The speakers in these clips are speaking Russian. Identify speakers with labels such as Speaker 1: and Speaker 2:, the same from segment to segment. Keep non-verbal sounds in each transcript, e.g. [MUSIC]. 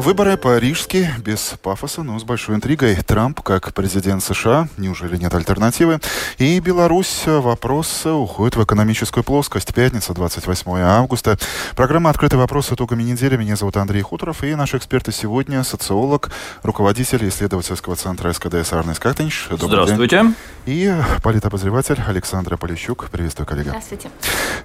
Speaker 1: Выборы по-рижски, без пафоса, но с большой интригой. Трамп как президент США, неужели нет альтернативы? И Беларусь, вопрос уходит в экономическую плоскость. Пятница, 28 августа. Программа «Открытый вопрос» итогами недели. Меня зовут Андрей Хуторов. И наши эксперты сегодня социолог, руководитель исследовательского центра СКДС Арнес Катенч.
Speaker 2: Здравствуйте.
Speaker 1: День. И политобозреватель Александра Полищук. Приветствую, коллега.
Speaker 3: Здравствуйте.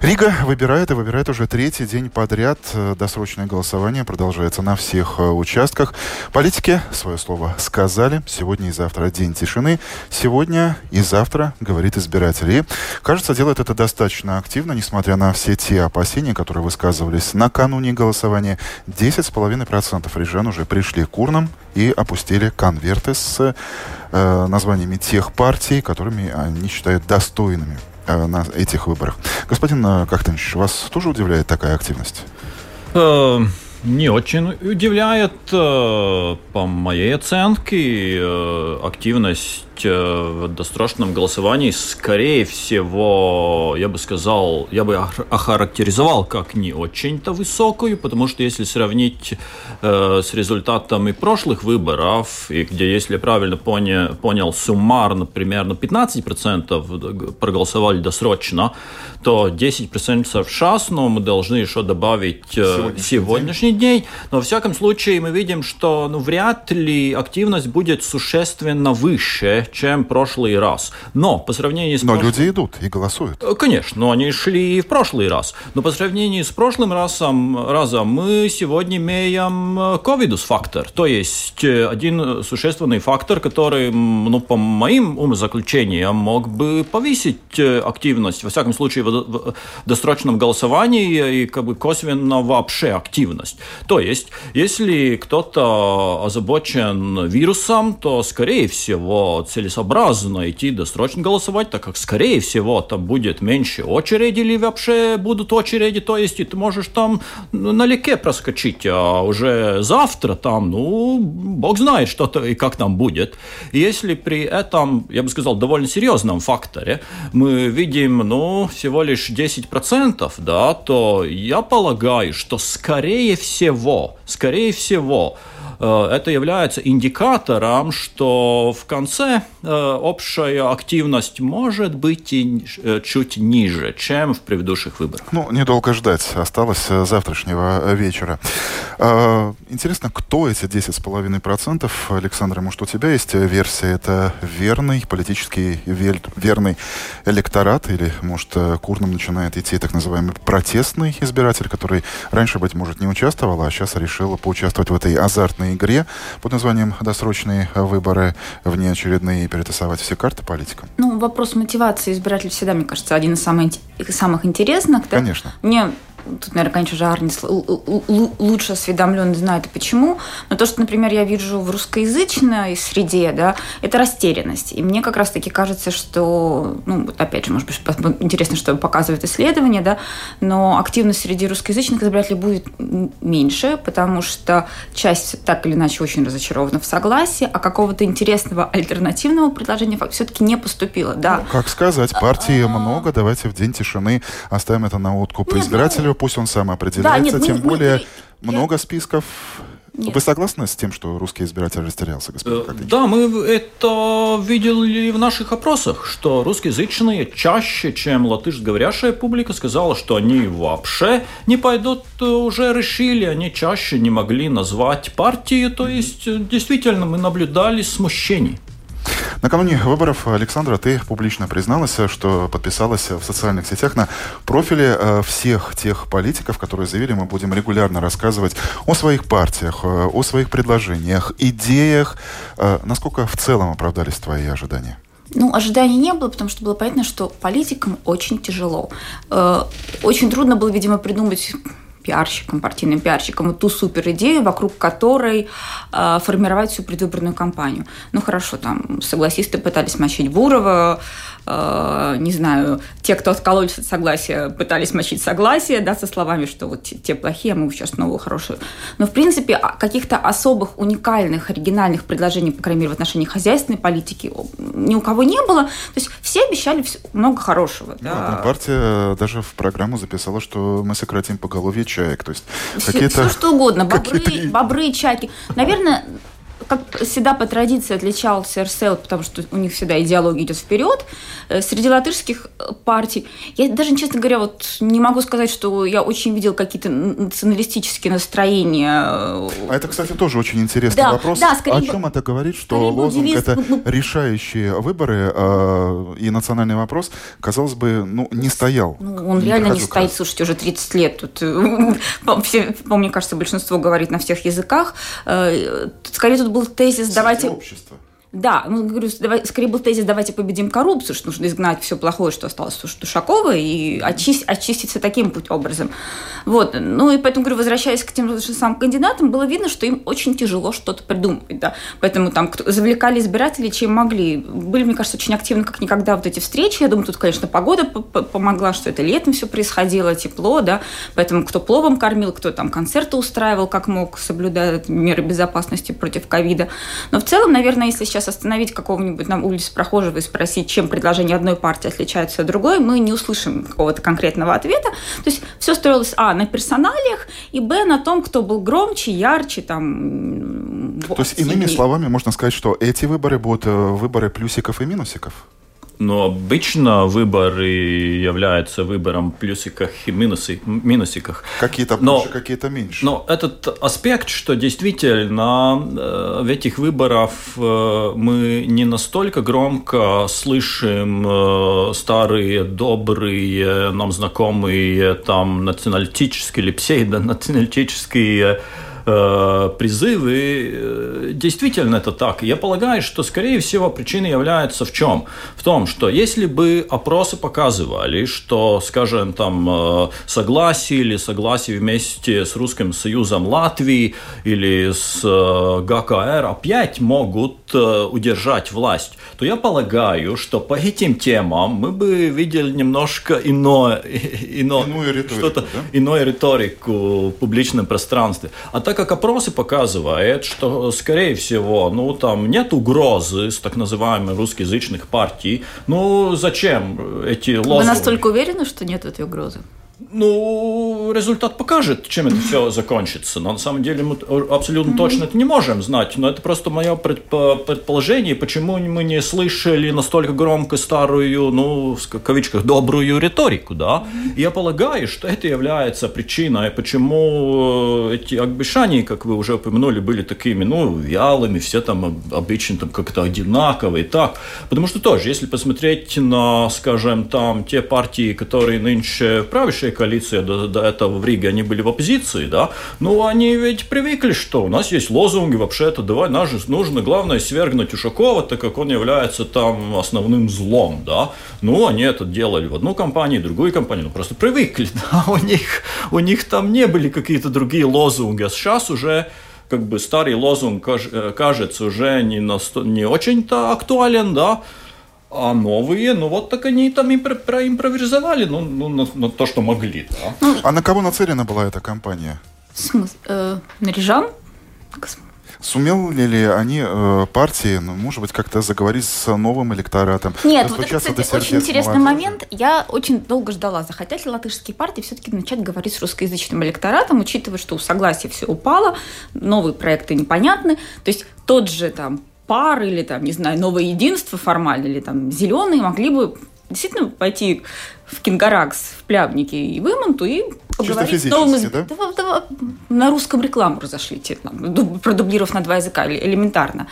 Speaker 1: Рига выбирает и выбирает уже третий день подряд. Досрочное голосование продолжается на всех участках. Политики свое слово сказали. Сегодня и завтра день тишины. Сегодня и завтра, говорит избиратель. И, кажется, делает это достаточно активно, несмотря на все те опасения, которые высказывались накануне голосования. 10,5% рижан уже пришли к урнам и опустили конверты с э, названиями тех партий, которыми они считают достойными э, на этих выборах. Господин э, Кахтанич, вас тоже удивляет такая активность?
Speaker 2: Не очень удивляет, э, по моей оценке, э, активность в досрочном голосовании, скорее всего, я бы сказал, я бы охарактеризовал как не очень-то высокую, потому что если сравнить э, с результатами прошлых выборов, и где, если я правильно понял, понял суммарно примерно 15% проголосовали досрочно, то 10% сейчас, но мы должны еще добавить э, сегодняшний, сегодняшний день. день. Но, во всяком случае, мы видим, что ну, вряд ли активность будет существенно выше, чем прошлый раз. Но по сравнению с...
Speaker 1: Но прошлым... люди идут и голосуют.
Speaker 2: Э, конечно, но они шли и в прошлый раз. Но по сравнению с прошлым разом, разом мы сегодня имеем ковидус-фактор. То есть э, один существенный фактор, который, ну, по моим умозаключениям, мог бы повысить активность, во всяком случае, в досрочном голосовании и как бы косвенно вообще активность. То есть, если кто-то озабочен вирусом, то, скорее всего, целесообразно идти досрочно голосовать, так как, скорее всего, там будет меньше очереди или вообще будут очереди, то есть и ты можешь там налегке проскочить, а уже завтра там, ну, бог знает, что то и как там будет. Если при этом, я бы сказал, довольно серьезном факторе мы видим, ну, всего лишь 10%, да, то я полагаю, что скорее всего, скорее всего, это является индикатором, что в конце э, общая активность может быть и э, чуть ниже, чем в предыдущих выборах.
Speaker 1: Ну, недолго ждать. Осталось завтрашнего вечера. Интересно, кто эти 10,5%? Александр, может, у тебя есть версия? Это верный политический верный электорат? Или, может, к урнам начинает идти так называемый протестный избиратель, который раньше, быть может, не участвовал, а сейчас решил поучаствовать в этой азартной азартной игре под названием «Досрочные выборы», внеочередные, и перетасовать все карты политикам?
Speaker 3: Ну, вопрос мотивации избирателей всегда, мне кажется, один из самых, самых интересных.
Speaker 1: Да? Конечно.
Speaker 3: Мне тут, наверное, конечно же, Арнис лучше осведомлен, знает почему, но то, что, например, я вижу в русскоязычной среде, да, это растерянность. И мне как раз-таки кажется, что, ну, опять же, может быть, интересно, что показывает исследование, да, но активность среди русскоязычных избирателей будет меньше, потому что часть так или иначе очень разочарована в согласии, а какого-то интересного альтернативного предложения все-таки не поступило, да.
Speaker 1: Ну, как сказать, партии а, много, давайте в день тишины оставим это на откуп избирателю, пусть он сам определяется, да, нет, тем мы, более мы, много я... списков. Нет. Вы согласны с тем, что русский избиратель растерялся, господин
Speaker 2: э, Да, мы это видели в наших опросах, что русскоязычные чаще, чем латышско-говорящая публика, сказала, что они вообще не пойдут, э, уже решили, они чаще не могли назвать партии, то есть э, действительно мы наблюдали смущение.
Speaker 1: Накануне выборов, Александра, ты публично призналась, что подписалась в социальных сетях на профиле э, всех тех политиков, которые заявили, мы будем регулярно рассказывать о своих партиях, э, о своих предложениях, идеях. Э, насколько в целом оправдались твои ожидания?
Speaker 3: Ну, ожиданий не было, потому что было понятно, что политикам очень тяжело. Очень трудно было, видимо, придумать пиарщикам, партийным пиарщикам, вот ту супер идею, вокруг которой э, формировать всю предвыборную кампанию. Ну хорошо, там согласисты пытались мочить Бурова, э, не знаю, те, кто откололись от согласия, пытались мочить согласие, да, со словами, что вот те, плохие, а мы сейчас новую хорошую. Но в принципе каких-то особых уникальных, оригинальных предложений, по крайней мере, в отношении хозяйственной политики ни у кого не было. То есть все обещали много хорошего.
Speaker 1: Да. Ну, партия даже в программу записала, что мы сократим поголовье чаек. То есть какие-то...
Speaker 3: Все что угодно. [LAUGHS] Бобры, бобры, чайки. Наверное, как всегда по традиции отличался РСЛ, потому что у них всегда идеология идет вперед. Э, среди латышских э, партий, я даже, честно говоря, вот не могу сказать, что я очень видел какие-то националистические настроения. А
Speaker 1: это, кстати, тоже очень интересный да, вопрос. Да, скорее, О чем это говорит, что лозунг девиз, это ну, решающие выборы э, и национальный вопрос, казалось бы, ну, не стоял.
Speaker 3: Ну, он не реально не стоит, слушайте, уже 30 лет. Тут, [LAUGHS] все, мне кажется, большинство говорит на всех языках. Скорее, тут был тезис «давайте...»
Speaker 1: общества.
Speaker 3: Да, ну, говорю, давай, скорее был тезис «давайте победим коррупцию», что нужно изгнать все плохое, что осталось у Тушакова, и очистить, очиститься таким путь образом. Вот. Ну, и поэтому, говорю, возвращаясь к тем же самым кандидатам, было видно, что им очень тяжело что-то придумать, да. Поэтому там завлекали избирателей, чем могли. Были, мне кажется, очень активны, как никогда, вот эти встречи. Я думаю, тут, конечно, погода помогла, что это летом все происходило, тепло, да. Поэтому кто пловом кормил, кто там концерты устраивал, как мог, соблюдая меры безопасности против ковида. Но в целом, наверное, если сейчас остановить какого-нибудь на улице прохожего и спросить, чем предложение одной партии отличается от другой, мы не услышим какого-то конкретного ответа. То есть все строилось, а, на персоналиях, и, б, на том, кто был громче, ярче, там...
Speaker 1: То есть, иными словами, можно сказать, что эти выборы будут э, выборы плюсиков и минусиков?
Speaker 2: Но обычно выбор является выбором плюсиках и минуси, минусиках.
Speaker 1: Какие-то больше, какие-то меньше.
Speaker 2: Но этот аспект, что действительно э, в этих выборах э, мы не настолько громко слышим э, старые, добрые, нам знакомые там националистические или псевдонационалистические Э, призывы. Э, действительно это так. Я полагаю, что, скорее всего, причина является в чем? В том, что если бы опросы показывали, что, скажем, там э, согласие или согласие вместе с Русским Союзом Латвии или с ГКР опять могут удержать власть, то я полагаю, что по этим темам мы бы видели немножко иное, [LAUGHS] иное, иную риторику, что-то, да? иную риторику в публичном пространстве. А так как опросы показывают, что, скорее всего, ну, там нет угрозы с так называемых русскоязычных партий, ну, зачем эти лозунги? Вы
Speaker 3: настолько уверены, что нет этой угрозы?
Speaker 2: Ну, результат покажет, чем это все закончится. Но на самом деле мы абсолютно mm-hmm. точно это не можем знать. Но это просто мое предположение, почему мы не слышали настолько громко старую, ну, в кавичках, добрую риторику, да. Mm-hmm. Я полагаю, что это является причиной, почему э, эти обещания, как вы уже упомянули, были такими, ну, вялыми, все там обычно там как-то одинаковые, так. Потому что тоже, если посмотреть на, скажем, там те партии, которые нынче правящие коалиция до, до этого в Риге, они были в оппозиции, да, ну, они ведь привыкли, что у нас есть лозунги, вообще-то, давай, нас же нужно, главное, свергнуть Ушакова, так как он является там основным злом, да, ну, они это делали в одну компанию, в другую компанию, ну, просто привыкли, [LAUGHS] да, у них, у них там не были какие-то другие лозунги, а сейчас уже как бы старый лозунг э, кажется уже не, не очень-то актуален, да, а новые, ну вот так они там и проимпровизовали, ну, ну на, на то, что могли. Да.
Speaker 1: Ну, а на кого нацелена была эта компания?
Speaker 3: Смысл? Э, на Рижан?
Speaker 1: Сумели ли они, э, партии, ну, может быть, как-то заговорить с новым электоратом?
Speaker 3: Нет, вот это, кстати, очень интересный молодежи? момент. Я очень долго ждала, захотят ли латышские партии все-таки начать говорить с русскоязычным электоратом, учитывая, что у согласия все упало, новые проекты непонятны. То есть тот же там пар или там, не знаю, новое единство формально, или там зеленые могли бы действительно пойти в Кингаракс, в Плявнике и в Имонту и поговорить с новым... Да? Да, да, на русском рекламу разошлите, там, продублировав на два языка элементарно.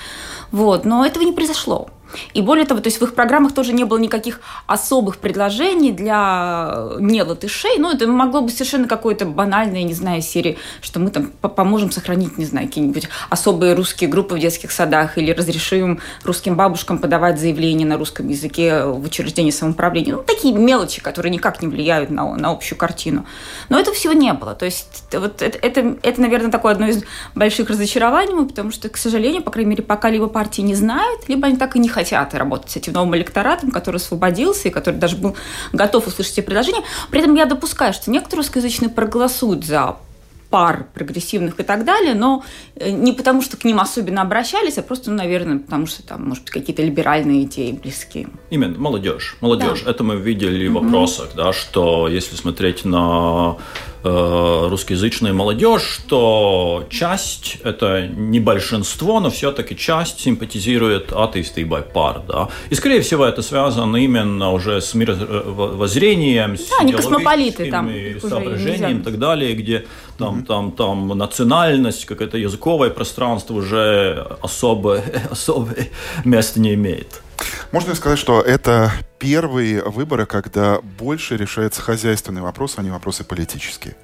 Speaker 3: Вот. Но этого не произошло. И более того, то есть в их программах тоже не было никаких особых предложений для нелатышей. Ну, это могло быть совершенно какое-то банальное, не знаю, серии, что мы там поможем сохранить, не знаю, какие-нибудь особые русские группы в детских садах или разрешим русским бабушкам подавать заявления на русском языке в учреждении самоуправления. Ну, такие мелочи, которые никак не влияют на, на общую картину. Но этого всего не было. То есть вот это, это, это, наверное, такое одно из больших разочарований, потому что, к сожалению, по крайней мере, пока либо партии не знают, либо они так и не хотят работать с этим новым электоратом, который освободился и который даже был готов услышать эти предложения. При этом я допускаю, что некоторые русскоязычные проголосуют за пар прогрессивных и так далее, но э, не потому, что к ним особенно обращались, а просто, ну, наверное, потому что там, может быть, какие-то либеральные идеи близкие.
Speaker 2: Именно, молодежь. Молодежь. Да. Это мы видели в вопросах, да, что если смотреть на русскоязычная молодежь, то часть, это не большинство, но все-таки часть симпатизирует атеистской пар. Да? И, скорее всего, это связано именно уже с мировоззрением, с
Speaker 3: да, космополиты там
Speaker 2: соображением и так далее, где там, mm-hmm. там, там национальность, какое-то языковое пространство уже особое, [LAUGHS] особое место не имеет.
Speaker 1: Можно ли сказать, что это первые выборы, когда больше решается хозяйственный вопрос, а не вопросы политические?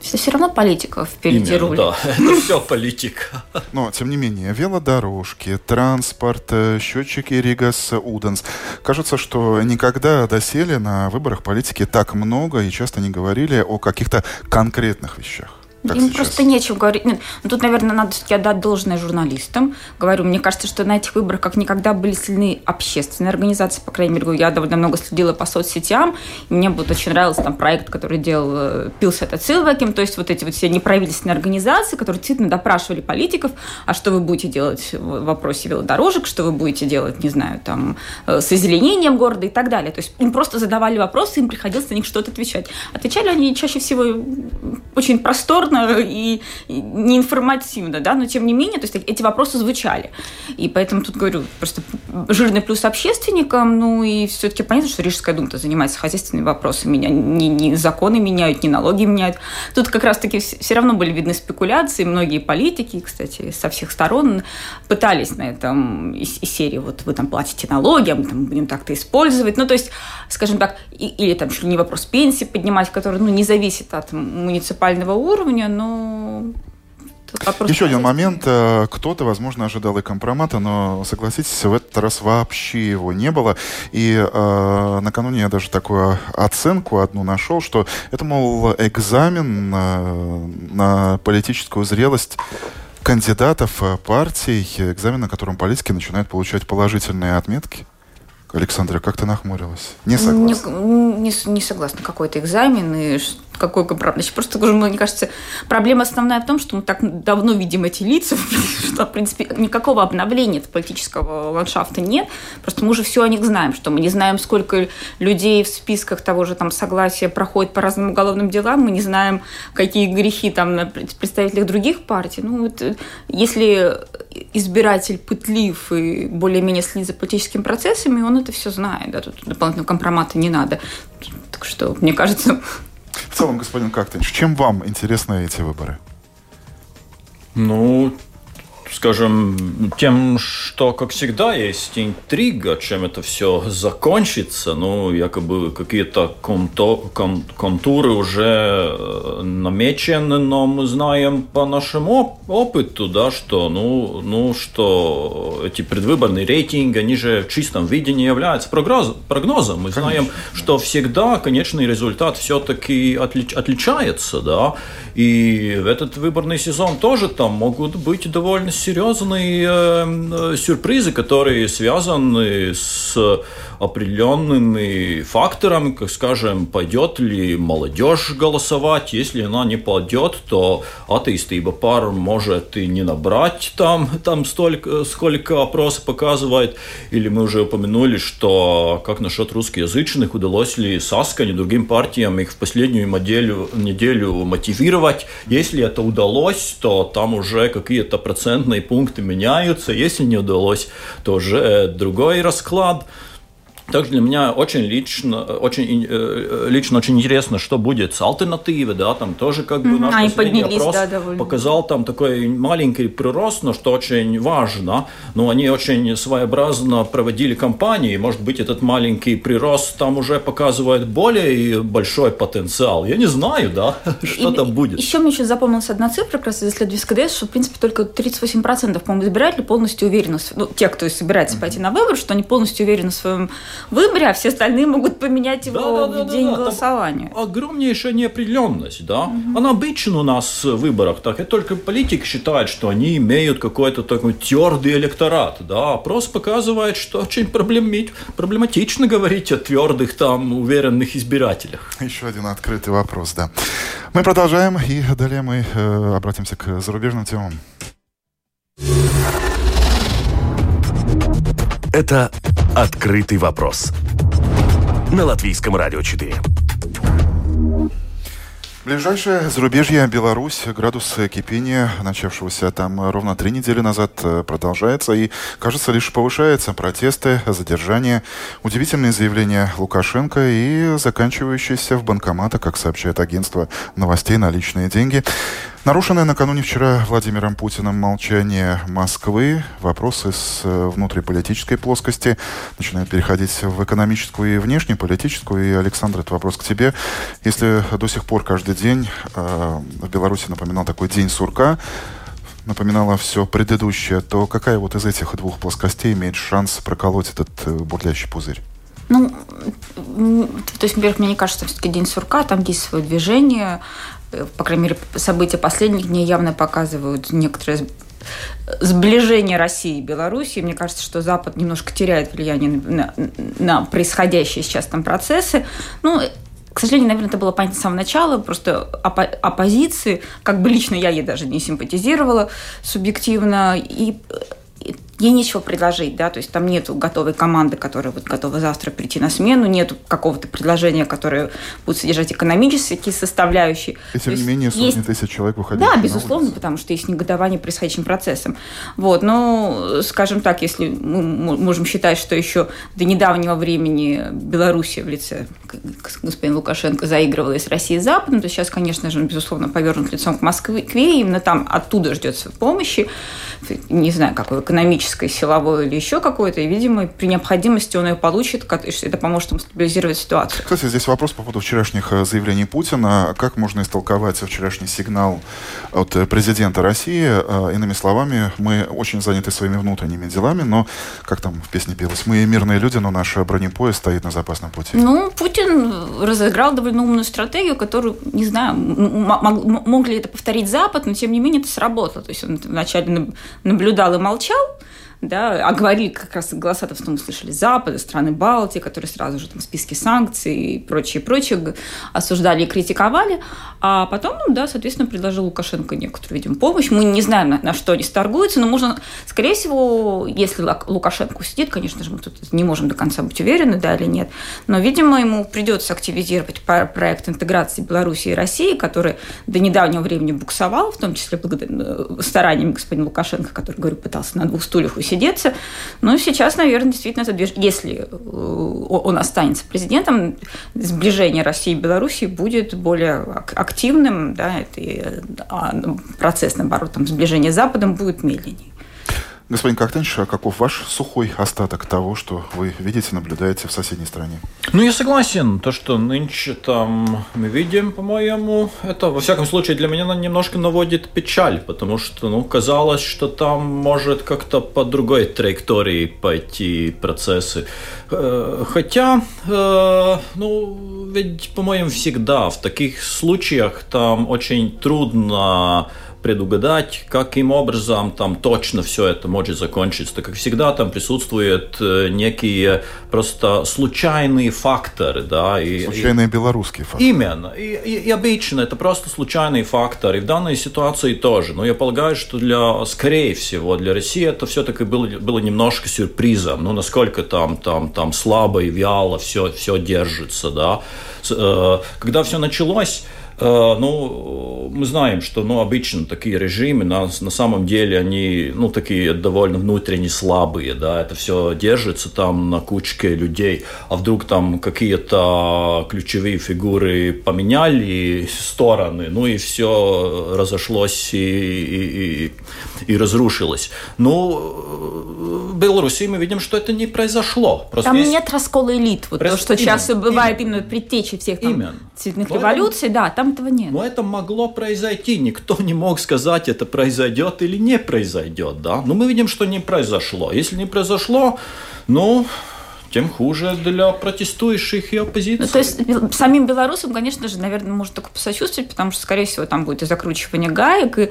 Speaker 3: все равно политика впереди Именно, руль.
Speaker 2: Да, [LAUGHS] это все политика.
Speaker 1: Но, тем не менее, велодорожки, транспорт, э, счетчики Ригас Уденс. Кажется, что никогда доселе на выборах политики так много и часто не говорили о каких-то конкретных вещах.
Speaker 3: Как Им сейчас? просто нечем говорить. Нет, ну, тут, наверное, надо все-таки отдать должное журналистам. Говорю, мне кажется, что на этих выборах как никогда были сильны общественные организации. По крайней мере, я довольно много следила по соцсетям. Мне вот очень нравился там проект, который делал э, Пилсет Цилваким. То есть вот эти вот все неправительственные организации, которые действительно допрашивали политиков, а что вы будете делать в вопросе велодорожек, что вы будете делать, не знаю, там, э, с озеленением города и так далее. То есть им просто задавали вопросы, им приходилось на них что-то отвечать. Отвечали они чаще всего очень просторно, сложно и неинформативно, да, но тем не менее, то есть эти вопросы звучали. И поэтому тут говорю, просто жирный плюс общественникам, ну и все-таки понятно, что Рижская дума занимается хозяйственными вопросами, не, не, не законы меняют, не налоги меняют. Тут как раз-таки все равно были видны спекуляции, многие политики, кстати, со всех сторон пытались на этом из, из серии, вот вы там платите налоги, а мы там будем так-то использовать. Ну, то есть, скажем так, и, или там чуть ли не вопрос пенсии поднимать, который ну, не зависит от муниципального уровня, но
Speaker 1: Еще один момент. Э, кто-то, возможно, ожидал и компромата, но, согласитесь, в этот раз вообще его не было. И э, накануне я даже такую оценку одну нашел, что это, мол, экзамен э, на политическую зрелость кандидатов э, партий, экзамен, на котором политики начинают получать положительные отметки. Александра, как ты нахмурилась? Не согласна?
Speaker 3: Не, не, не согласна. Какой-то экзамен и какой компромат. Значит, просто, мне кажется, проблема основная в том, что мы так давно видим эти лица, [LAUGHS] что, в принципе, никакого обновления политического ландшафта нет. Просто мы уже все о них знаем, что мы не знаем, сколько людей в списках того же там согласия проходит по разным уголовным делам, мы не знаем, какие грехи там на представителях других партий. Ну, вот, э, если избиратель пытлив и более-менее следит за политическими процессами, он это все знает. Да, тут дополнительного компромата не надо. Так что, мне кажется,
Speaker 1: в целом, господин Кактенч, чем вам интересны эти выборы?
Speaker 2: Ну, скажем, тем, что, как всегда, есть интрига, чем это все закончится. Ну, якобы какие-то контуры уже э, намечены, но мы знаем по нашему опыту, да, что, ну, ну, что эти предвыборные рейтинги, они же в чистом виде не являются прогнозом. прогнозом. Мы знаем, Конечно. что всегда конечный результат все-таки отлич, отличается, да, и в этот выборный сезон тоже там могут быть довольно серьезные э, сюрпризы, которые связаны с определенными факторами, как скажем, пойдет ли молодежь голосовать, если она не пойдет, то атеистиба пар может и не набрать там, там столько, сколько опрос показывает, или мы уже упомянули, что как насчет русскоязычных, удалось ли Саскане другим партиям их в последнюю неделю, неделю мотивировать, если это удалось, то там уже какие-то процентные пункты меняются, если не удалось, то уже другой расклад. Также для меня очень лично, очень, э, лично очень интересно, что будет с альтернативой, да, там тоже как бы наш
Speaker 3: Они
Speaker 2: последний опрос
Speaker 3: да, довольно.
Speaker 2: показал там такой маленький прирост, но что очень важно, но они очень своеобразно проводили кампании, может быть, этот маленький прирост там уже показывает более большой потенциал. Я не знаю, да, [LAUGHS] что там будет.
Speaker 3: Еще мне еще запомнилась одна цифра, как раз из исследования СКДС, что, в принципе, только 38% по-моему, избирателей полностью уверены, ну, те, кто собирается пойти на выбор, что они полностью уверены в своем выборе, а все остальные могут поменять его
Speaker 2: Да-да-да-да-да,
Speaker 3: в день
Speaker 2: там
Speaker 3: голосования.
Speaker 2: Огромнейшая неопределенность, да. Она обычно у нас в выборах так, и только политик считает, что они имеют какой-то такой твердый электорат, да. Опрос показывает, что очень проблематично говорить о твердых там уверенных избирателях.
Speaker 1: Еще один открытый вопрос, да. Мы продолжаем, и далее мы э, обратимся к зарубежным темам.
Speaker 4: Это «Открытый вопрос» на Латвийском радио 4.
Speaker 1: Ближайшее зарубежье Беларусь. Градус кипения, начавшегося там ровно три недели назад, э, продолжается и, кажется, лишь повышается. Протесты, задержания, удивительные заявления Лукашенко и заканчивающиеся в банкоматах, как сообщает агентство новостей, наличные деньги. Нарушенное накануне вчера Владимиром Путиным молчание Москвы, вопросы с э, внутриполитической плоскости начинают переходить в экономическую и внешнеполитическую. И, Александр, это вопрос к тебе. Если до сих пор каждый день э, в Беларуси напоминал такой день сурка, напоминало все предыдущее, то какая вот из этих двух плоскостей имеет шанс проколоть этот э, бурлящий пузырь?
Speaker 3: Ну, то есть, во-первых, мне не кажется, все-таки День сурка, там есть свое движение. По крайней мере, события последних дней явно показывают некоторое сб- сближение России и Беларуси. Мне кажется, что Запад немножко теряет влияние на, на- на происходящие сейчас там процессы. Ну, к сожалению, наверное, это было понятно с самого начала. Просто оппо- оппозиции, как бы лично я ей даже не симпатизировала субъективно. И ей нечего предложить, да, то есть там нету готовой команды, которая вот готова завтра прийти на смену, нету какого-то предложения, которое будет содержать экономические составляющие.
Speaker 1: И тем не менее сотни
Speaker 3: есть
Speaker 1: тысяч человек выходили
Speaker 3: да, безусловно, потому что есть негодование происходящим процессом. Вот, но, скажем так, если мы можем считать, что еще до недавнего времени Белоруссия в лице господина Лукашенко заигрывала с Россией и Западом, то сейчас, конечно же, он, безусловно, повернут лицом к Москве, именно там оттуда ждется помощи, не знаю, какой экономической, силовой или еще какой-то, и, видимо, при необходимости он ее получит, это поможет ему стабилизировать ситуацию.
Speaker 1: Кстати, здесь вопрос по поводу вчерашних э, заявлений Путина. Как можно истолковать вчерашний сигнал от президента России? Э, Иными словами, мы очень заняты своими внутренними делами, но, как там в песне пелось, мы мирные люди, но наш бронепоезд стоит на запасном пути.
Speaker 3: Ну, Путин разыграл довольно умную стратегию, которую, не знаю, мог, ли это повторить Запад, но тем не менее это сработало. То есть он вначале наб- наблюдал и молчал, да, а говорили как раз голоса в том слышали Запада, страны Балтии, которые сразу же там в списке санкций и прочее, прочее осуждали и критиковали. А потом, ну, да, соответственно, предложил Лукашенко некоторую, видимо, помощь. Мы не знаем, на, на что они торгуются, но можно, скорее всего, если Лукашенко сидит, конечно же, мы тут не можем до конца быть уверены, да или нет, но, видимо, ему придется активизировать проект интеграции Беларуси и России, который до недавнего времени буксовал, в том числе благодаря э, стараниям господина Лукашенко, который, говорю, пытался на двух стульях усидеться. Но сейчас, наверное, действительно, это движ- если э, он останется президентом, сближение России и Беларуси будет более ак- активным, да, это, э, а процесс, наоборот, там, сближения с Западом будет медленнее.
Speaker 1: Господин Коктенш, а каков ваш сухой остаток того, что вы видите, наблюдаете в соседней стране?
Speaker 2: Ну, я согласен. То, что нынче там мы видим, по-моему, это, во всяком случае, для меня немножко наводит печаль, потому что, ну, казалось, что там может как-то по другой траектории пойти процессы. Э, Хотя, э, ну, ведь, по-моему, всегда в таких случаях там очень трудно предугадать, каким образом там точно все это может закончиться. Так как всегда там присутствуют э, некие просто случайные факторы, да, и,
Speaker 1: Случайные белорусские
Speaker 2: и-
Speaker 1: факты.
Speaker 2: именно. И, и- и обычно это просто случайный фактор. И в данной ситуации тоже. Но я полагаю, что для, скорее всего, для России это все-таки было, было немножко сюрпризом. Ну, насколько там, там, там слабо и вяло все, все держится, да. Э, Когда все началось, ну, мы знаем, что ну, обычно такие режимы на, на самом деле они ну, такие довольно внутренне слабые, да, это все держится там на кучке людей, а вдруг там какие-то ключевые фигуры поменяли стороны, ну и все разошлось и, и, и, и разрушилось. Ну, в Беларуси мы видим, что это не произошло.
Speaker 3: Просто там есть... нет раскола элит, вот Просто то, что именно, часто бывает именно, именно предтечи всех там именно. цветных Но революций, да, там этого нет.
Speaker 2: Но это могло произойти. Никто не мог сказать, это произойдет или не произойдет. Да? Но мы видим, что не произошло. Если не произошло, ну, тем хуже для протестующих и оппозиции. Ну,
Speaker 3: то есть самим белорусам, конечно же, наверное, может только посочувствовать, потому что, скорее всего, там будет и закручивание гаек, и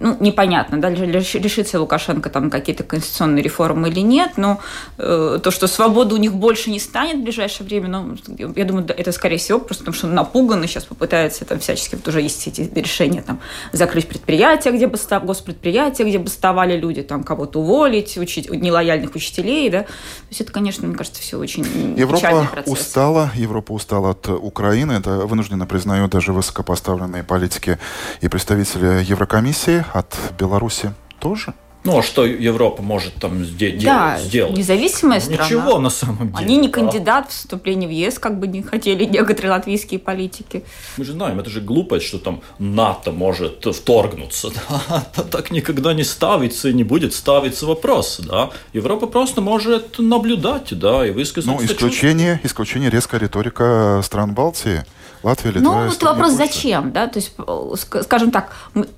Speaker 3: ну, непонятно, да, решится Лукашенко там какие-то конституционные реформы или нет, но э, то, что свободы у них больше не станет в ближайшее время, ну, я думаю, это, скорее всего, просто потому что он напуган и сейчас попытается там всячески, вот есть эти решения, там, закрыть предприятия, где бы госпредприятия, где бы вставали люди, там, кого-то уволить, учить нелояльных учителей, да, то есть это, конечно, мне кажется, все очень
Speaker 1: Европа устала, Европа устала от Украины. Это вынужденно признают даже высокопоставленные политики и представители Еврокомиссии. От Беларуси тоже?
Speaker 2: Ну, а что Европа может там сделать? Да,
Speaker 3: независимая страна.
Speaker 2: Ничего на самом деле.
Speaker 3: Они не да. кандидат в вступление в ЕС, как бы не хотели [LAUGHS] некоторые латвийские политики.
Speaker 2: Мы же знаем, это же глупость, что там НАТО может вторгнуться. [LAUGHS] Да? Так никогда не ставится и не будет ставиться вопрос. Да? Европа просто может наблюдать да, и высказать.
Speaker 1: Ну, исключение, исключение резкая риторика стран Балтии – Латвия, Литва,
Speaker 3: Ну, это вопрос Польша. зачем, да, то есть, э, скажем так,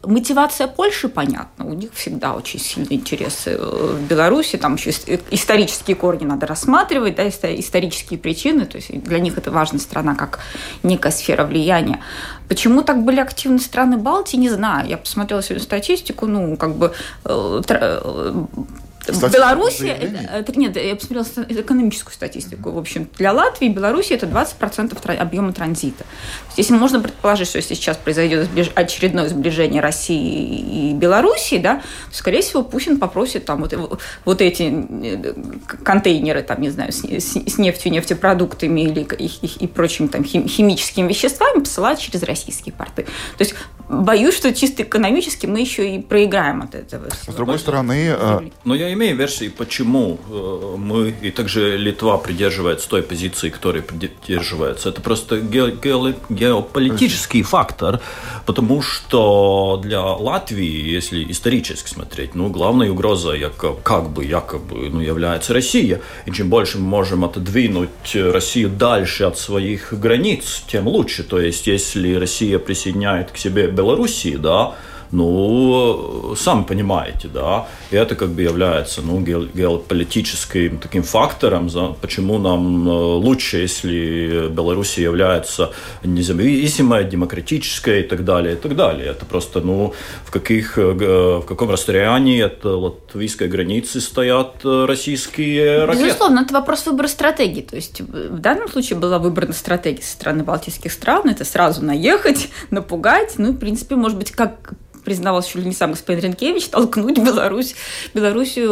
Speaker 3: мотивация Польши понятна, у них всегда очень сильные интересы э, в Беларуси, там еще исторические корни надо рассматривать, да, исторические причины, то есть для них это важная страна как некая сфера влияния. Почему так были активны страны Балтии, не знаю. Я посмотрела сегодня статистику, ну, как бы э, в Беларуси, это, нет, я посмотрела экономическую статистику. В общем, для Латвии и Беларуси это 20% объема транзита. Если можно предположить, что если сейчас произойдет очередное сближение России и Беларуси, да, то, скорее всего, Путин попросит там вот, вот эти э, контейнеры, там, не знаю, с, с нефтью, нефтепродуктами или и, и, и прочими там химическими веществами посылать через российские порты. То есть боюсь, что чисто экономически мы еще и проиграем от этого.
Speaker 1: С другой стороны...
Speaker 2: А, Но я имею версии, почему э, мы и также Литва придерживается той позиции, которой придерживается. Это просто ге ге геополитический фактор, потому что для Латвии, если исторически смотреть, ну, главной угрозой как бы якобы ну, является Россия. И чем больше мы можем отодвинуть Россию дальше от своих границ, тем лучше. То есть, если Россия присоединяет к себе Белоруссии, да, ну, сами понимаете, да, и это как бы является, ну, геополитическим таким фактором, за, почему нам э, лучше, если Беларусь является независимой, демократической и так далее, и так далее. Это просто, ну, в, каких, э, в каком расстоянии от латвийской границы стоят российские ракеты.
Speaker 3: Безусловно, это вопрос выбора стратегии. То есть в данном случае была выбрана стратегия со стороны балтийских стран, это сразу наехать, [LAUGHS] напугать, ну, в принципе, может быть, как признавал чуть ли не сам господин Ренкевич, толкнуть Беларусь, Белоруссию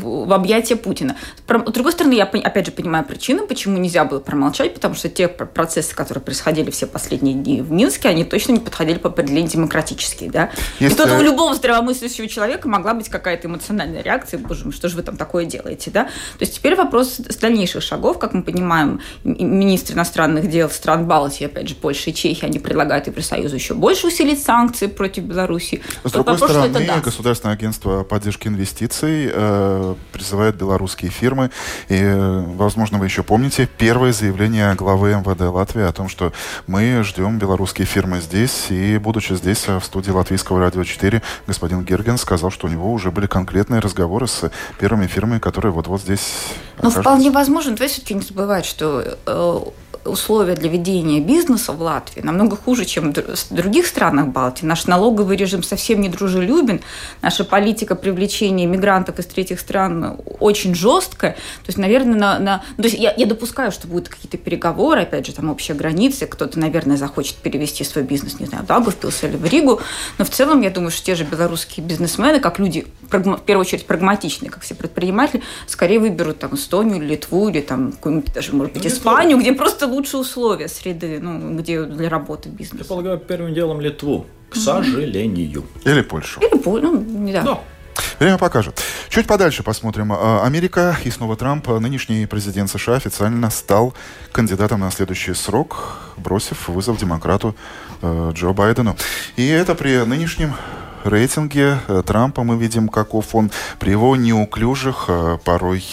Speaker 3: в объятия Путина. С другой стороны, я опять же понимаю причину, почему нельзя было промолчать, потому что те процессы, которые происходили все последние дни в Минске, они точно не подходили по определению демократические. Да? Если... И тут у любого здравомыслящего человека могла быть какая-то эмоциональная реакция, боже мой, что же вы там такое делаете, да? То есть теперь вопрос дальнейших шагов, как мы понимаем, министры иностранных дел стран Балтии, опять же, Польши и Чехии, они предлагают Евросоюзу еще больше усилить санкции против против Беларуси.
Speaker 1: С другой вопрос, стороны, Государственное агентство поддержки инвестиций э, призывает белорусские фирмы, и, э, возможно, вы еще помните, первое заявление главы МВД Латвии о том, что мы ждем белорусские фирмы здесь, и, будучи здесь, э, в студии Латвийского радио 4, господин Герген сказал, что у него уже были конкретные разговоры с первыми фирмами, которые вот-вот здесь
Speaker 3: Ну, вполне возможно. Давайте все-таки не забывать, что э, условия для ведения бизнеса в Латвии намного хуже, чем в других странах Балтии. Наш налоговый режим совсем не дружелюбен. Наша политика привлечения мигрантов из третьих стран очень жесткое. То есть, наверное, на, на... То есть я, я допускаю, что будут какие-то переговоры, опять же, там общие границы, кто-то, наверное, захочет перевести свой бизнес, не знаю, в Даугавпилс или в Ригу, но в целом я думаю, что те же белорусские бизнесмены, как люди, в первую очередь, прагматичные, как все предприниматели, скорее выберут там Эстонию, Литву или там какую-нибудь даже, может быть, ну, Испанию, где просто лучше условия среды, ну, где для работы бизнеса.
Speaker 2: Я полагаю, первым делом Литву, к сожалению.
Speaker 1: Или Польшу.
Speaker 3: Или Польшу, ну, да. да.
Speaker 1: Время покажет. Чуть подальше посмотрим. А, Америка и снова Трамп, нынешний президент США, официально стал кандидатом на следующий срок, бросив вызов демократу э, Джо Байдену. И это при нынешнем рейтинге э, Трампа мы видим, каков он при его неуклюжих, э, порой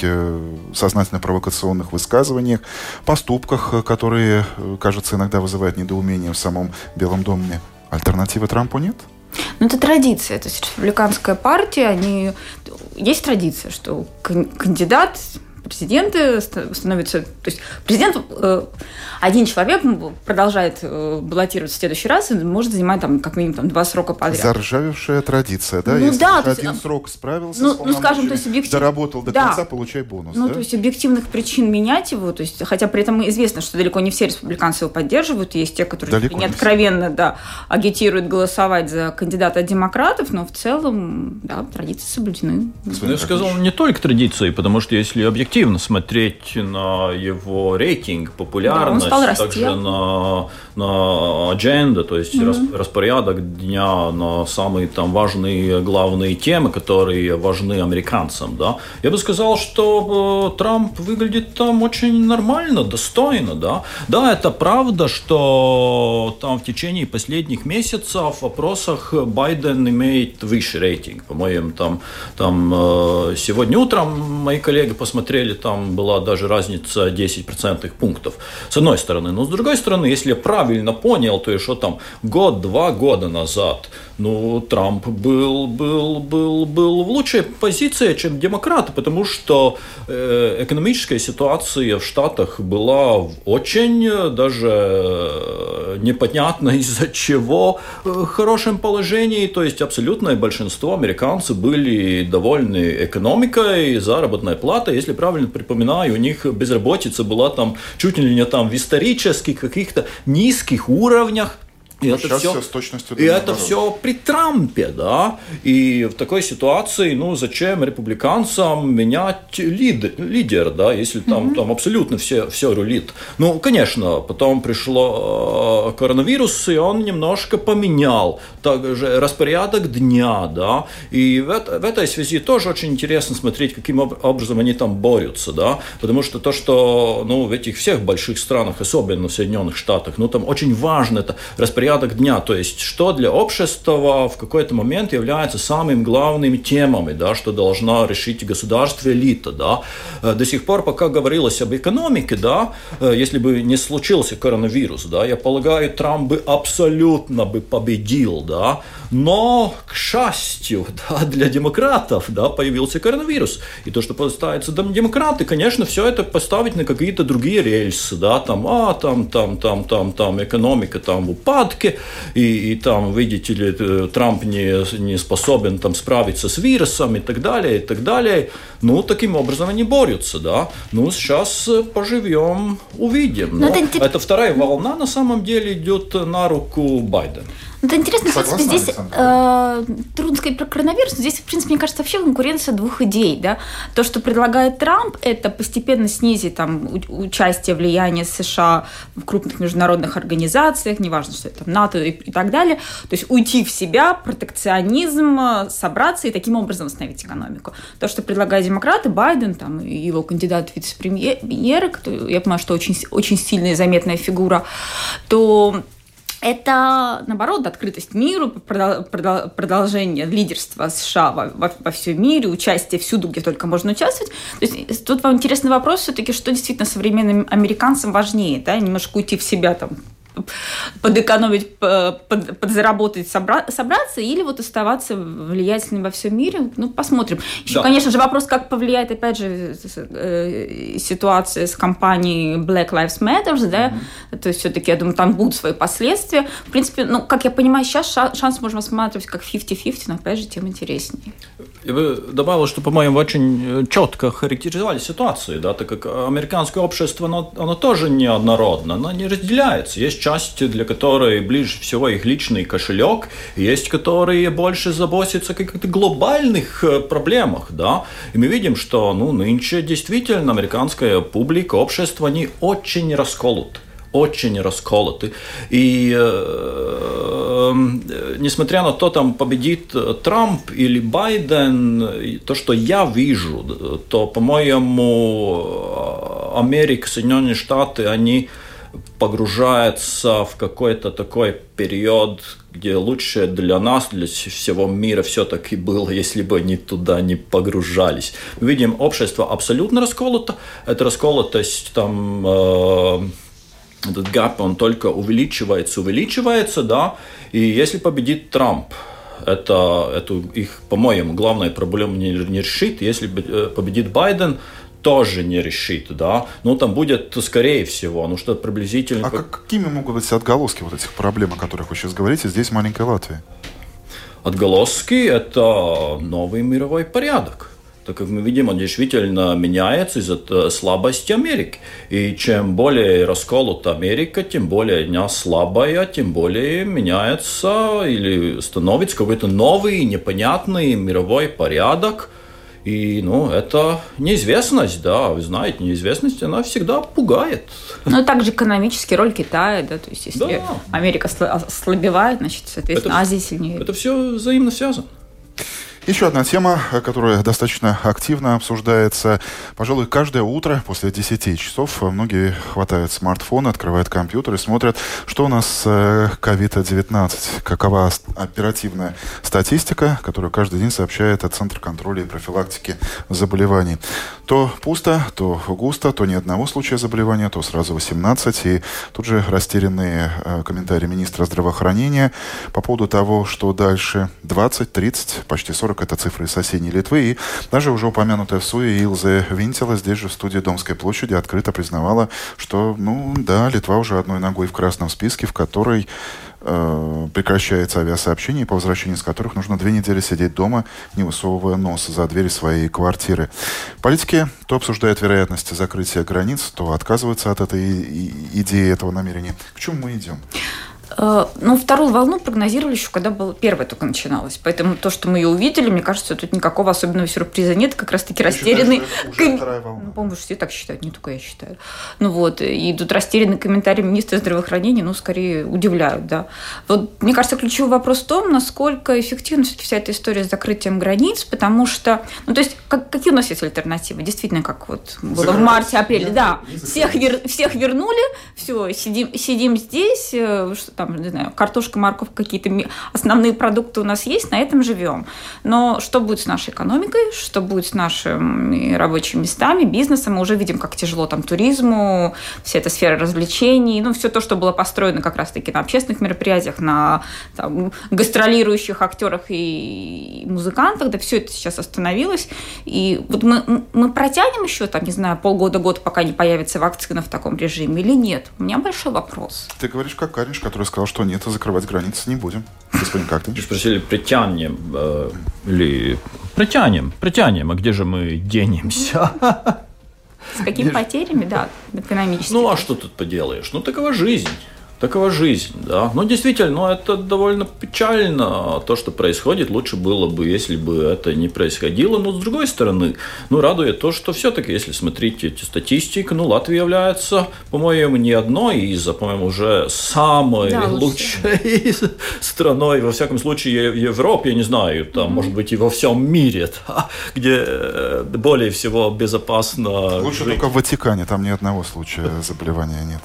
Speaker 1: сознательно провокационных высказываниях, поступках, которые, кажется, иногда вызывают недоумение в самом Белом доме. Альтернативы Трампу нет?
Speaker 3: Ну, это традиция. То есть республиканская партия, они... Есть традиция, что кандидат президенты становятся... То есть президент, э, один человек продолжает э, баллотироваться в следующий раз и может занимать там как минимум там, два срока подряд.
Speaker 1: Заржавевшая традиция, да?
Speaker 3: Ну
Speaker 1: Если
Speaker 3: да.
Speaker 1: один есть, срок справился
Speaker 3: ну, ну скажем, то есть объектив...
Speaker 1: доработал до да. конца, получай бонус,
Speaker 3: Ну,
Speaker 1: да?
Speaker 3: то есть объективных причин менять его, то есть, хотя при этом известно, что далеко не все республиканцы его поддерживают, есть те, которые далеко не откровенно, да, агитируют голосовать за кандидата демократов, но в целом, да, традиции соблюдены.
Speaker 2: Ну, я сказал, не только традиции, потому что если объективно объективно смотреть на его рейтинг, популярность,
Speaker 3: да,
Speaker 2: также на, на адженда, то есть mm-hmm. распорядок дня на самые там важные главные темы, которые важны американцам, да, я бы сказал, что э, Трамп выглядит там очень нормально, достойно, да. Да, это правда, что там в течение последних месяцев в вопросах Байден имеет выше рейтинг. По-моему, там, там э, сегодня утром мои коллеги посмотрели деле там была даже разница 10 процентных пунктов. С одной стороны. Но с другой стороны, если я правильно понял, то еще там год-два года назад, ну, Трамп был, был, был, был в лучшей позиции, чем демократы, потому что э, экономическая ситуация в Штатах была очень э, даже э, непонятно [LAUGHS] из-за чего э, в хорошем положении, то есть абсолютное большинство американцев были довольны экономикой, заработной платой, если правильно припоминаю, у них безработица была там чуть ли не там в исторических каких-то низких уровнях.
Speaker 1: И это сейчас все, все с точностью
Speaker 2: и это все при Трампе, да. И в такой ситуации, ну, зачем республиканцам менять лид, лидер, да, если там, mm-hmm. там абсолютно все, все рулит. Ну, конечно, потом пришло э, коронавирус, и он немножко поменял также распорядок дня, да. И в, в этой связи тоже очень интересно смотреть, каким образом они там борются, да. Потому что то, что, ну, в этих всех больших странах, особенно в Соединенных Штатах, ну, там очень важно это распорядок порядок дня, то есть что для общества в какой-то момент является самыми главными темами, да, что должна решить государство элита. Да. Э, до сих пор, пока говорилось об экономике, да, э, если бы не случился коронавирус, да, я полагаю, Трамп бы абсолютно бы победил, да, но, к счастью, [LAUGHS] да, для демократов да, появился коронавирус. И то, что поставится демократы, конечно, все это поставить на какие-то другие рельсы, да, там, а, там, там, там, там, там, экономика там в порядке, и, и там, видите ли, э, Трамп не, не способен там справиться с вирусом и так далее, и так далее. Ну, таким образом они борются, да. Ну, сейчас э, поживем, увидим. Но, Но это, это вторая волна на самом деле идет на руку Байдена.
Speaker 3: Это интересно, в принципе, здесь э, трудно сказать про коронавирус, но здесь, в принципе, мне кажется, вообще конкуренция двух идей. Да? То, что предлагает Трамп, это постепенно снизить там, участие, влияние США в крупных международных организациях, неважно, что это НАТО и, и так далее. То есть уйти в себя, протекционизм, собраться и таким образом восстановить экономику. То, что предлагают демократы, Байден там, и его кандидат в вице-премьеры, я понимаю, что очень, очень сильная и заметная фигура, то это, наоборот, открытость миру, продолжение лидерства США во, во, во всем мире, участие всюду, где только можно участвовать. То есть тут вам интересный вопрос все-таки, что действительно современным американцам важнее, да, немножко уйти в себя там подэкономить, под, подзаработать, собра, собраться, или вот оставаться влиятельным во всем мире. Ну, посмотрим. Еще, да. конечно же, вопрос, как повлияет, опять же, э, ситуация с компанией Black Lives Matter, да, mm-hmm. то есть все-таки, я думаю, там будут свои последствия. В принципе, ну, как я понимаю, сейчас шанс можно рассматривать как 50-50, но, опять же, тем интереснее.
Speaker 2: Я бы добавил, что, по-моему, очень четко характеризовали ситуацию, да, так как американское общество, оно, оно тоже неоднородно, оно не разделяется. Есть части, для которой ближе всего их личный кошелек, есть которые больше заботятся о каких-то глобальных э, проблемах, да, и мы видим, что, ну, нынче действительно американская публика, общество, они очень расколоты очень расколоты. И э, э, несмотря на то, там победит Трамп или Байден, то, что я вижу, то, по-моему, Америка, Соединенные Штаты, они погружаются в какой-то такой период, где лучше для нас, для всего мира все-таки было, если бы они туда не погружались. Мы видим, общество абсолютно расколото. Эта расколотость там... Э, этот гэп, он только увеличивается, увеличивается, да, и если победит Трамп, это, эту их, по-моему, главная проблема не, не решит. Если э, победит Байден, тоже не решит, да. Ну, там будет, скорее всего, ну, что приблизительно...
Speaker 1: А как, какими могут быть отголоски вот этих проблем, о которых вы сейчас говорите, здесь маленькая Латвия?
Speaker 2: Отголоски – это новый мировой порядок так как мы видим, он действительно меняется из-за слабости Америки. И чем более расколота Америка, тем более она слабая, тем более меняется или становится какой-то новый, непонятный мировой порядок. И, ну, это неизвестность, да, вы знаете, неизвестность, она всегда пугает.
Speaker 3: Ну, также экономический роль Китая, да, то есть, если да. Америка ослабевает, значит, соответственно, это, Азия сильнее.
Speaker 2: Это все взаимно связано.
Speaker 1: Еще одна тема, которая достаточно активно обсуждается. Пожалуй, каждое утро после 10 часов многие хватают смартфон, открывают компьютер и смотрят, что у нас с COVID-19. Какова оперативная статистика, которую каждый день сообщает от Центра контроля и профилактики заболеваний. То пусто, то густо, то ни одного случая заболевания, то сразу 18. И тут же растерянные э, комментарии министра здравоохранения по поводу того, что дальше 20, 30, почти 40 40 это цифры из соседней Литвы. И даже уже упомянутая в СУе Илзе Винтела здесь же в студии Домской площади открыто признавала, что, ну да, Литва уже одной ногой в красном списке, в которой э, прекращается авиасообщение, по возвращению из которых нужно две недели сидеть дома, не высовывая нос за двери своей квартиры. Политики то обсуждают вероятность закрытия границ, то отказываются от этой идеи, этого намерения. К чему мы идем?
Speaker 3: Э, ну, вторую волну прогнозировали еще, когда была первая только начиналась. Поэтому то, что мы ее увидели, мне кажется, тут никакого особенного сюрприза нет. Как раз-таки растерянный... Ну, по-моему, все так считают, не только я считаю. Ну вот, и тут растерянный комментарий министра здравоохранения, ну, скорее удивляют, да. Вот, мне кажется, ключевой вопрос в том, насколько эффективна все-таки вся эта история с закрытием границ, потому что, ну, то есть, как, какие у нас есть альтернативы? Действительно, как вот было в марте-апреле, да. Всех, вер, всех вернули, все, сидим, сидим здесь, э, там, не знаю, картошка, морковь, какие-то основные продукты у нас есть, на этом живем. Но что будет с нашей экономикой, что будет с нашими рабочими местами, бизнесом, мы уже видим, как тяжело там туризму, вся эта сфера развлечений, ну, все то, что было построено как раз-таки на общественных мероприятиях, на там, гастролирующих актерах и музыкантах, да, все это сейчас остановилось. И вот мы, мы протянем еще, там, не знаю, полгода-год, пока не появится вакцина в таком режиме или нет? У меня большой вопрос.
Speaker 1: Ты говоришь как Кариш, который сказал, что нет, закрывать границы не будем. Господин как ты?
Speaker 2: Спросили, притянем э, или... Притянем, притянем, а где же мы денемся?
Speaker 3: С какими потерями, да, экономически.
Speaker 2: Ну, а что тут поделаешь? Ну, такова жизнь. Такова жизнь, да. Ну, действительно, ну, это довольно печально, то, что происходит. Лучше было бы, если бы это не происходило. Но, с другой стороны, ну, радует то, что все-таки, если смотреть эти статистики, ну, Латвия является, по-моему, не одной из, а, по-моему, уже самой да, лучшей [LAUGHS] страной, во всяком случае, в Европе, я не знаю, там, mm-hmm. может быть, и во всем мире, [LAUGHS] да, где э, более всего безопасно
Speaker 1: Лучше жить. только в Ватикане, там ни одного случая заболевания нет.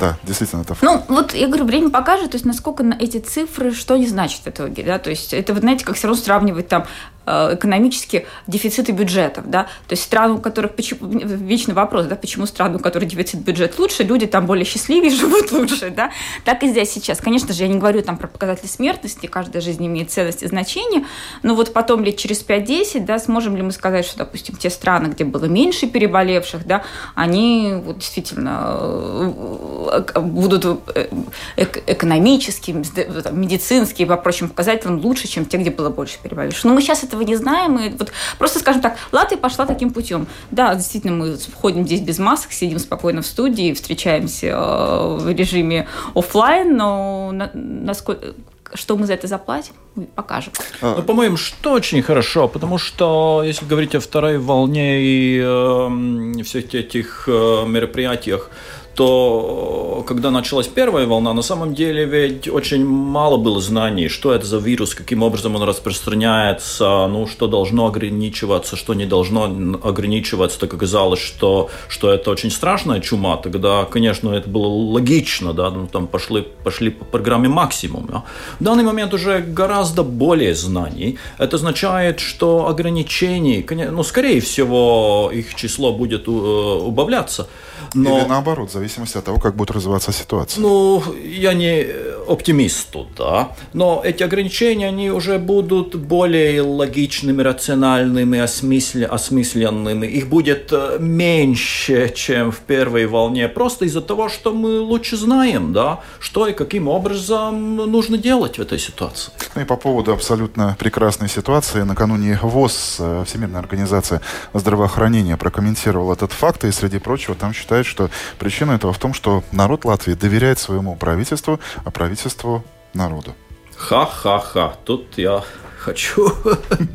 Speaker 1: Да, действительно, это
Speaker 3: Ну, вот я говорю, время покажет, то есть насколько эти цифры, что они значат в итоге, да, то есть это, вы знаете, как все равно сравнивать там э, экономически дефициты бюджетов, да, то есть страны, у которых, почему, вечный вопрос, да, почему страны, у которых дефицит бюджет лучше, люди там более счастливее [LAUGHS] живут лучше, да, так и здесь сейчас. Конечно же, я не говорю там про показатели смертности, каждая жизнь имеет ценность и значение, но вот потом лет через 5-10, да, сможем ли мы сказать, что, допустим, те страны, где было меньше переболевших, да, они вот действительно э, будут э, экономически, медицински и по прочим показателям лучше, чем те, где было больше переболевших. Но мы сейчас этого не знаем, и вот просто скажем так, Латвия пошла таким путем. Да, действительно, мы входим здесь без масок, сидим спокойно в студии, встречаемся э, в режиме офлайн, но насколько что мы за это заплатим, покажем.
Speaker 2: А. Ну, по-моему, что очень хорошо, потому что если говорить о второй волне и э, всех этих э, мероприятиях, то когда началась первая волна, на самом деле ведь очень мало было знаний, что это за вирус, каким образом он распространяется, ну, что должно ограничиваться, что не должно ограничиваться. Так оказалось, что, что это очень страшная чума. Тогда, конечно, это было логично, да, ну, там пошли, пошли по программе максимум. Да. В данный момент уже гораздо более знаний. Это означает, что ограничений, ну, скорее всего, их число будет э, убавляться.
Speaker 1: Но... Или наоборот, в зависимости от того, как будет развиваться ситуация.
Speaker 2: Ну, я не оптимист тут, да. Но эти ограничения, они уже будут более логичными, рациональными, осмысле, осмысленными. Их будет э, меньше, чем в первой волне, просто из-за того, что мы лучше знаем, да, что и каким образом нужно делать в этой ситуации.
Speaker 1: Ну и по поводу абсолютно прекрасной ситуации, накануне ВОЗ, э, Всемирная организация здравоохранения, прокомментировала этот факт, и, среди прочего, там считают, считает, что причина этого в том, что народ Латвии доверяет своему правительству, а правительству народу.
Speaker 2: Ха-ха-ха. Тут я хочу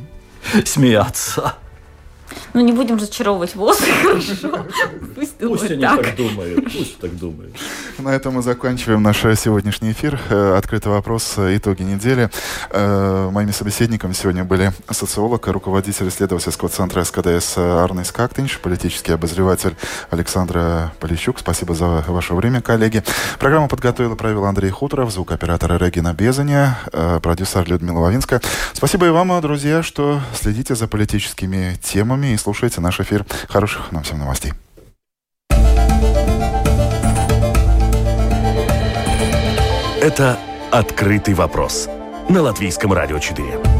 Speaker 2: [LAUGHS] смеяться.
Speaker 3: Ну, не будем разочаровывать ВОЗ, [LAUGHS] хорошо.
Speaker 2: Пусть они так. думают, пусть так думают.
Speaker 1: На этом мы заканчиваем наш сегодняшний эфир. Э, открытый вопрос, э, итоги недели. Э, моими собеседниками сегодня были социолог, руководитель исследовательского центра СКДС Арнис Кактинч, политический обозреватель Александра Полищук. Спасибо за ваше время, коллеги. Программу подготовил и провел Андрей Хуторов, звукооператор Регина Безаня, продюсер Людмила Лавинска. Спасибо и вам, друзья, что следите за политическими темами и слушайте наш эфир. Хороших нам всем новостей.
Speaker 4: Это «Открытый вопрос» на Латвийском радио 4.